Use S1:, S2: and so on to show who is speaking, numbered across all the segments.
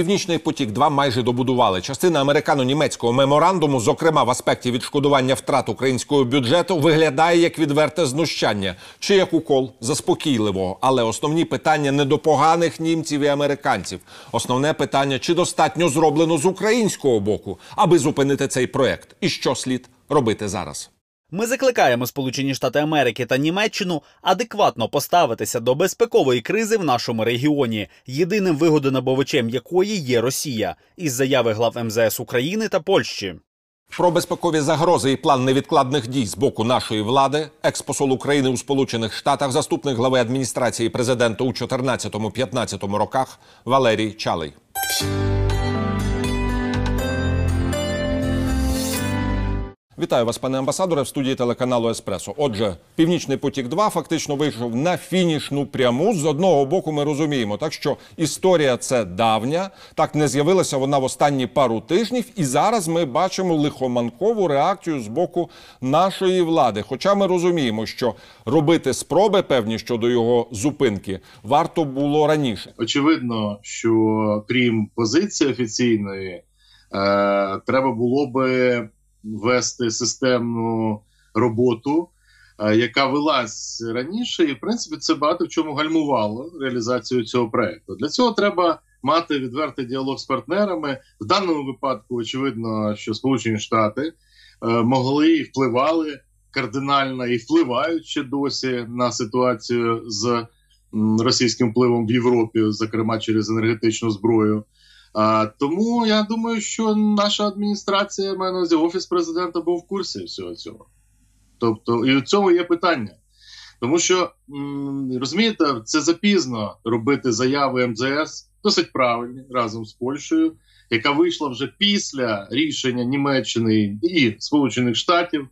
S1: Північний потік 2 майже добудували. Частина американо-німецького меморандуму, зокрема в аспекті відшкодування втрат українського бюджету, виглядає як відверте знущання чи як укол заспокійливого. Але основні питання не до поганих німців і американців. Основне питання чи достатньо зроблено з українського боку, аби зупинити цей проект, і що слід робити зараз.
S2: Ми закликаємо Сполучені Штати Америки та Німеччину адекватно поставитися до безпекової кризи в нашому регіоні, єдиним вигодонабувачем якої є Росія, із заяви глав МЗС України та Польщі.
S1: Про безпекові загрози і план невідкладних дій з боку нашої влади, експосол України у Сполучених Штатах, заступник глави адміністрації президента у 2014-2015 роках Валерій Чалий. Вітаю вас, пане амбасадоре, в студії телеканалу Еспресо. Отже, Північний потік 2 фактично вийшов на фінішну пряму. З одного боку, ми розуміємо, так що історія це давня. Так не з'явилася вона в останні пару тижнів, і зараз ми бачимо лихоманкову реакцію з боку нашої влади. Хоча ми розуміємо, що робити спроби певні щодо його зупинки варто було раніше.
S3: Очевидно, що крім позиції офіційної, е, треба було би вести системну роботу, е, яка велась раніше, і в принципі це багато в чому гальмувало реалізацію цього проекту. Для цього треба мати відвертий діалог з партнерами. В даному випадку очевидно, що Сполучені Штати е, могли і впливали кардинально і впливають ще досі на ситуацію з російським впливом в Європі, зокрема через енергетичну зброю. А, Тому я думаю, що наша адміністрація на увазі, офіс президента був в курсі всього цього. Тобто, і у цьому є питання. Тому що розумієте, це запізно робити заяви МЗС досить правильні разом з Польщею, яка вийшла вже після рішення Німеччини і Сполучених Штатів.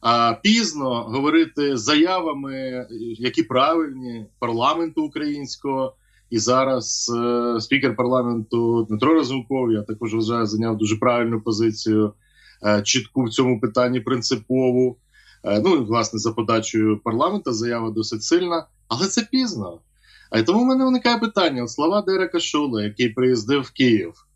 S3: А пізно говорити заявами, які правильні парламенту українського. І зараз е, спікер парламенту Дмитро Разумков, я також вважаю, зайняв дуже правильну позицію, е, чітку в цьому питанні принципову. Е, ну власне за подачею парламента заява досить сильна, але це пізно. А й тому в мене виникає питання: От слова Дерека Шула, який приїздив в Київ,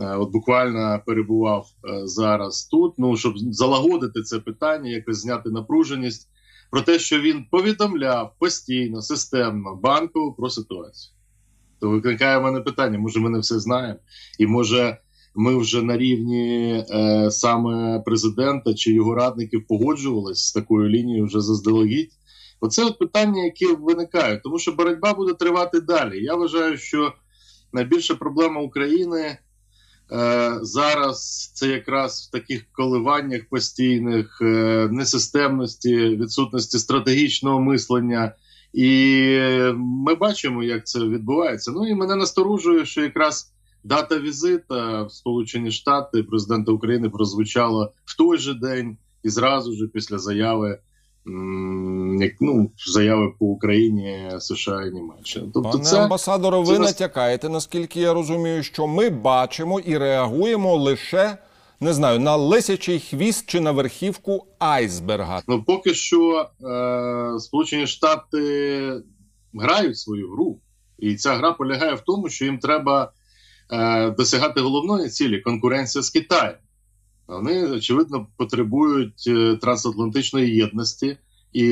S3: е, от буквально перебував е, зараз тут. Ну щоб залагодити це питання, якось зняти напруженість про те, що він повідомляв постійно, системно банкову про ситуацію. То викликає в мене питання: може, ми не все знаємо, і може ми вже на рівні е, саме президента чи його радників погоджувалися з такою лінією вже заздалегідь. Оце от питання, які виникають, тому що боротьба буде тривати далі. Я вважаю, що найбільша проблема України е, зараз це якраз в таких коливаннях постійних е, несистемності, відсутності стратегічного мислення. І ми бачимо, як це відбувається. Ну і мене насторожує, що якраз дата візита в Сполучені Штати президента України прозвучала в той же день і зразу ж після заяви. Як ну заяви по Україні США і Німеччина.
S1: Тобто, Пане це амбасадоре, ви це... натякаєте, наскільки я розумію, що ми бачимо і реагуємо лише не знаю, на лисячий хвіст чи на верхівку айсберга?
S3: Ну поки що е, Сполучені Штати грають свою гру, і ця гра полягає в тому, що їм треба е, досягати головної цілі конкуренція з Китаєм. Вони очевидно потребують е, трансатлантичної єдності і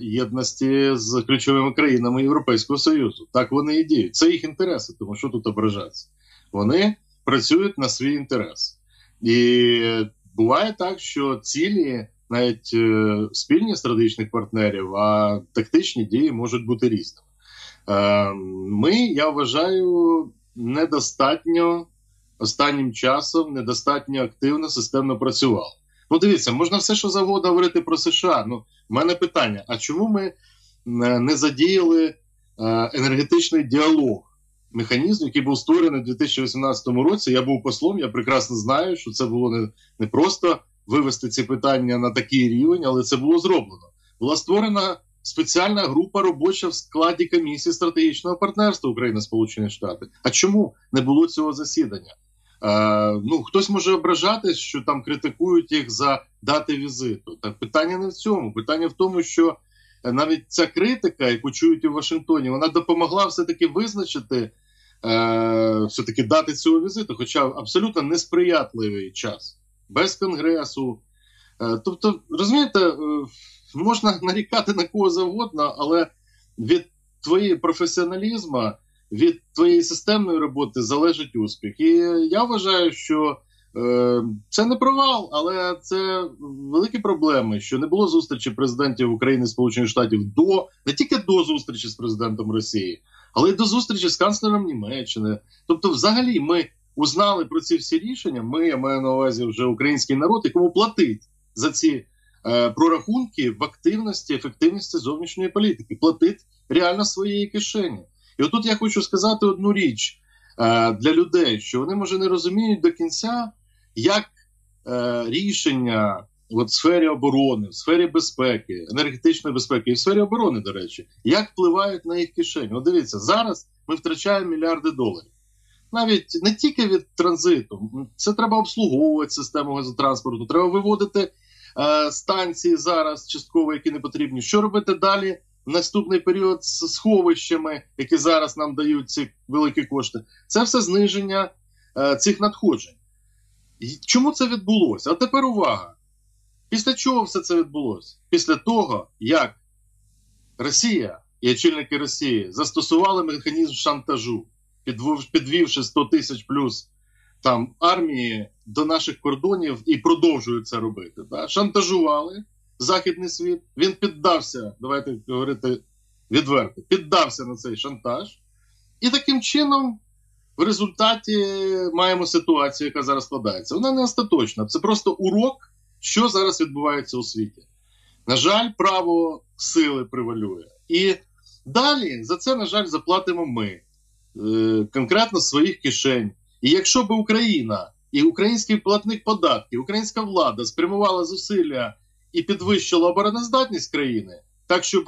S3: єдності з ключовими країнами Європейського Союзу. Так вони і діють. Це їх інтереси, тому що тут ображатися. Вони працюють на свій інтерес. І буває так, що цілі навіть е, спільні стратегічних партнерів, а тактичні дії можуть бути різними. Е, ми, я вважаю, недостатньо останнім часом недостатньо активно системно працювали. Ну, дивіться, можна все, що завгодно говорити про США. Ну, в мене питання: а чому ми не задіяли е, енергетичний діалог? Механізм, який був створений у 2018 році. Я був послом. Я прекрасно знаю, що це було не, не просто вивести ці питання на такий рівень, але це було зроблено. Була створена спеціальна група робоча в складі комісії стратегічного партнерства України Сполучені Штати. А чому не було цього засідання? Е, ну хтось може ображатись, що там критикують їх за дати візиту. Так питання не в цьому. Питання в тому, що навіть ця критика, яку чують у Вашингтоні, вона допомогла все таки визначити е, все-таки дати цього візиту, хоча абсолютно несприятливий час, без конгресу. Е, тобто, розумієте, е, можна нарікати на кого завгодно, але від твоєї професіоналізму, від твоєї системної роботи залежить успіх. І я вважаю, що це не провал, але це великі проблеми, що не було зустрічі президентів України і Сполучених Штатів до не тільки до зустрічі з президентом Росії, але й до зустрічі з канцлером Німеччини. Тобто, взагалі, ми узнали про ці всі рішення. Ми я маю на увазі вже український народ, якому платить за ці е, прорахунки в активності, ефективності зовнішньої політики, платить реально своєї кишені. І отут я хочу сказати одну річ е, для людей, що вони може не розуміють до кінця, як е, рішення от, в сфері оборони, в сфері безпеки, енергетичної безпеки і в сфері оборони, до речі, як впливають на їх кишені. От дивіться, зараз ми втрачаємо мільярди доларів. Навіть не тільки від транзиту, це треба обслуговувати систему газотранспорту, треба виводити е, станції зараз частково, які не потрібні. Що робити далі в наступний період з сховищами, які зараз нам дають ці великі кошти? Це все зниження е, цих надходжень. Чому це відбулося? А тепер увага. Після чого все це відбулося? Після того, як Росія і очільники Росії застосували механізм шантажу, підвівши 100 тисяч плюс там армії до наших кордонів і продовжують це робити. Да? Шантажували західний світ. Він піддався, давайте говорити відверто, піддався на цей шантаж, і таким чином. В результаті маємо ситуацію, яка зараз складається. Вона не остаточна. Це просто урок, що зараз відбувається у світі. На жаль, право сили превалює. І далі за це, на жаль, заплатимо ми е, конкретно своїх кишень. І якщо б Україна і український платник податків, українська влада спрямувала зусилля і підвищила обороноздатність країни, так щоб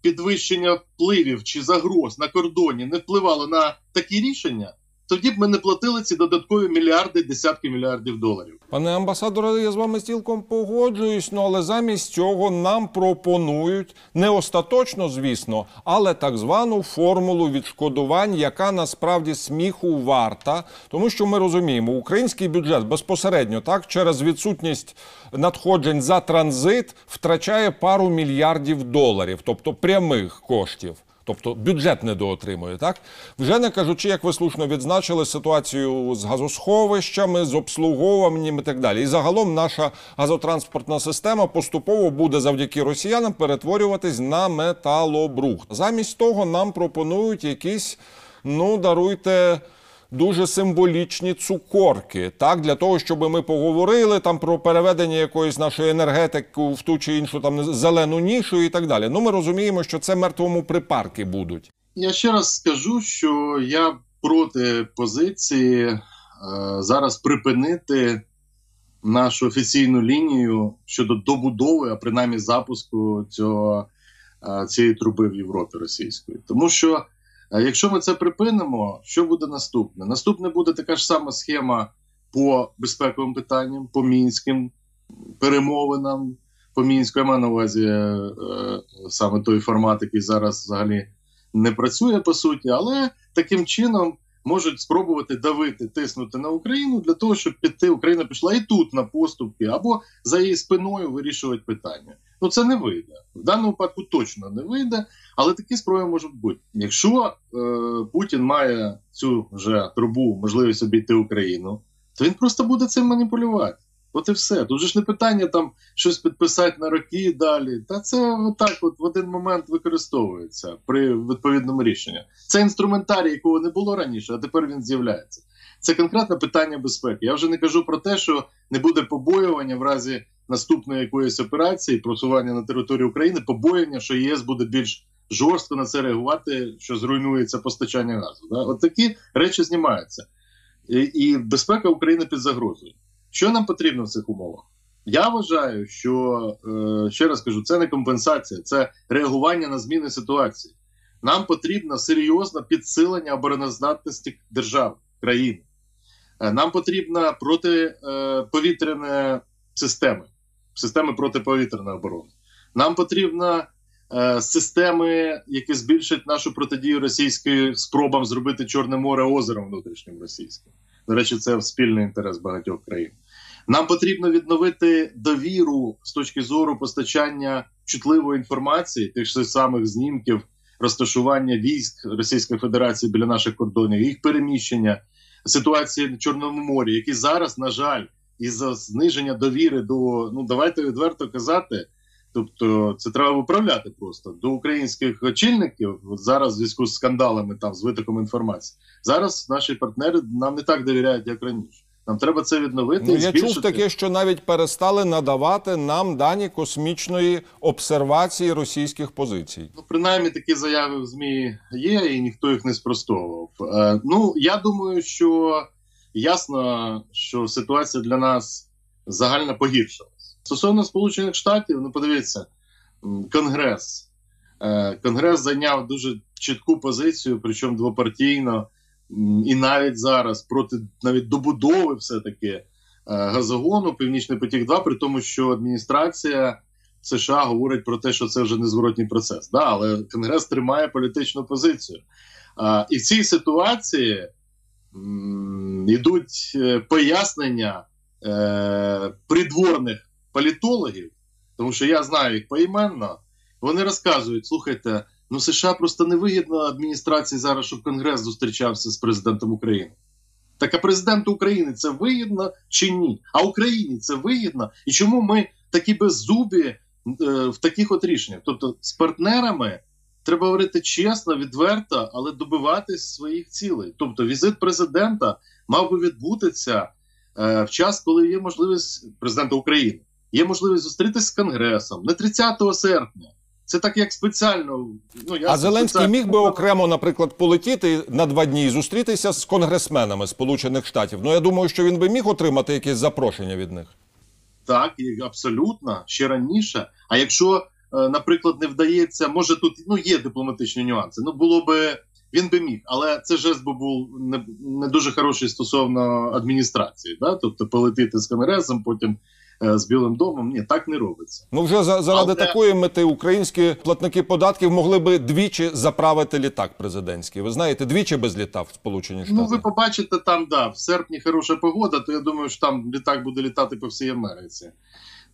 S3: підвищення впливів чи загроз на кордоні не впливало на такі рішення, тоді б ми не платили ці додаткові мільярди, десятки мільярдів доларів.
S1: Пане амбасадоре, я з вами цілком погоджуюсь, ну але замість цього нам пропонують не остаточно, звісно, але так звану формулу відшкодувань, яка насправді сміху варта, тому що ми розуміємо, український бюджет безпосередньо так через відсутність надходжень за транзит втрачає пару мільярдів доларів, тобто прямих коштів. Тобто бюджет недоотримує, так? Вже не кажучи, як ви слушно відзначили, ситуацію з газосховищами, з обслуговуванням і так далі. І загалом наша газотранспортна система поступово буде завдяки росіянам перетворюватись на металобрухт. Замість того нам пропонують якісь, ну, даруйте. Дуже символічні цукорки, так для того, щоб ми поговорили там про переведення якоїсь нашої енергетики в ту чи іншу там зелену нішу і так далі. Ну ми розуміємо, що це мертвому припарки будуть.
S3: Я ще раз скажу, що я проти позиції е, зараз припинити нашу офіційну лінію щодо добудови, а принаймні запуску цього, е, цієї труби в Європі російської. Тому що якщо ми це припинимо, що буде наступне? Наступне буде така ж сама схема по безпековим питанням, по мінським перемовинам. По мінську я маю на увазі е, е, саме той формат, який зараз взагалі не працює по суті, але таким чином можуть спробувати давити, тиснути на Україну для того, щоб піти Україна пішла і тут на поступки, або за її спиною вирішувати питання. Ну це не вийде. В даному випадку точно не вийде, але такі спроби можуть бути. Якщо е, Путін має цю вже трубу можливість обійти Україну, то він просто буде цим маніпулювати. От і все. Тут ж не питання там щось підписати на роки і далі. Та це отак, от в один момент використовується при відповідному рішенні. Це інструментарій, якого не було раніше, а тепер він з'являється. Це конкретне питання безпеки. Я вже не кажу про те, що не буде побоювання в разі наступної якоїсь операції, просування на території України, побоювання, що ЄС буде більш жорстко на це реагувати, що зруйнується постачання газу. Да? От такі речі знімаються. І, і безпека України під загрозою. Що нам потрібно в цих умовах? Я вважаю, що е, ще раз кажу, це не компенсація, це реагування на зміни ситуації. Нам потрібно серйозне підсилення обороноздатності держави, країни. Е, Нам потрібна протиповітряна система, системи протиповітряної оборони. Нам потрібна е, системи, які збільшать нашу протидію російським спробам зробити Чорне море озером внутрішнім російським. До речі, це спільний інтерес багатьох країн. Нам потрібно відновити довіру з точки зору постачання чутливої інформації, тих же самих знімків, розташування військ Російської Федерації біля наших кордонів, їх переміщення, ситуації в Чорному морі, які зараз, на жаль, із-за зниження довіри до ну давайте відверто казати. Тобто, це треба виправляти просто до українських очільників. Зараз в зв'язку з скандалами там з витоком інформації. Зараз наші партнери нам не так довіряють, як раніше. Нам треба це відновити.
S1: Ну,
S3: і
S1: я
S3: збільшити.
S1: чув таке, що навіть перестали надавати нам дані космічної обсервації російських позицій.
S3: Ну, принаймні такі заяви в ЗМІ є, і ніхто їх не спростовував. Е, ну, я думаю, що ясно, що ситуація для нас загально погіршилась. Стосовно Сполучених Штатів, ну подивіться, Конгрес. Е, Конгрес зайняв дуже чітку позицію, причому двопартійно, і навіть зараз проти навіть добудови все-таки е, газогону Північний потік 2 при тому, що адміністрація США говорить про те, що це вже незворотній процес. Да, але Конгрес тримає політичну позицію. А, і в цій ситуації м, йдуть е, пояснення е, придворних політологів, тому що я знаю їх поіменно. Вони розказують: слухайте, ну США просто невигідно адміністрації зараз, щоб Конгрес зустрічався з президентом України. Так а президенту України це вигідно чи ні? А Україні це вигідно? І чому ми такі беззубі е, в таких от рішеннях? Тобто з партнерами треба говорити чесно, відверто, але добиватись своїх цілей. Тобто, візит президента мав би відбутися е, в час, коли є можливість президента України, є можливість зустрітися з Конгресом не 30 серпня. Це так як спеціально. Ну, я
S1: А Зеленський
S3: спеціально-
S1: міг би окремо, наприклад, полетіти на два дні і зустрітися з конгресменами Сполучених Штатів. Ну я думаю, що він би міг отримати якесь запрошення від них.
S3: Так, і абсолютно ще раніше. А якщо, е, наприклад, не вдається, може тут ну є дипломатичні нюанси. Ну було би він би міг, але це жест би був не, не дуже хороший стосовно адміністрації. Да? Тобто полетіти з конгресом, потім з Білим домом. Ні, так не робиться.
S1: Ну вже за- заради
S3: Але-
S1: такої мети українські платники податків могли би двічі заправити літак президентський. Ви знаєте, двічі без літав в Сполучені Штати.
S3: Ну ви побачите там, да, в серпні хороша погода, то я думаю, що там літак буде літати по всій Америці.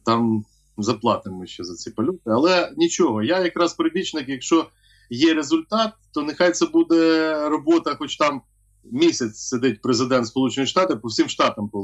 S3: Там заплатимо ще за ці польоти. Але нічого, я якраз прибічник, якщо є результат, то нехай це буде робота, хоч там місяць сидить президент Сполучених Штатів по всім штатам.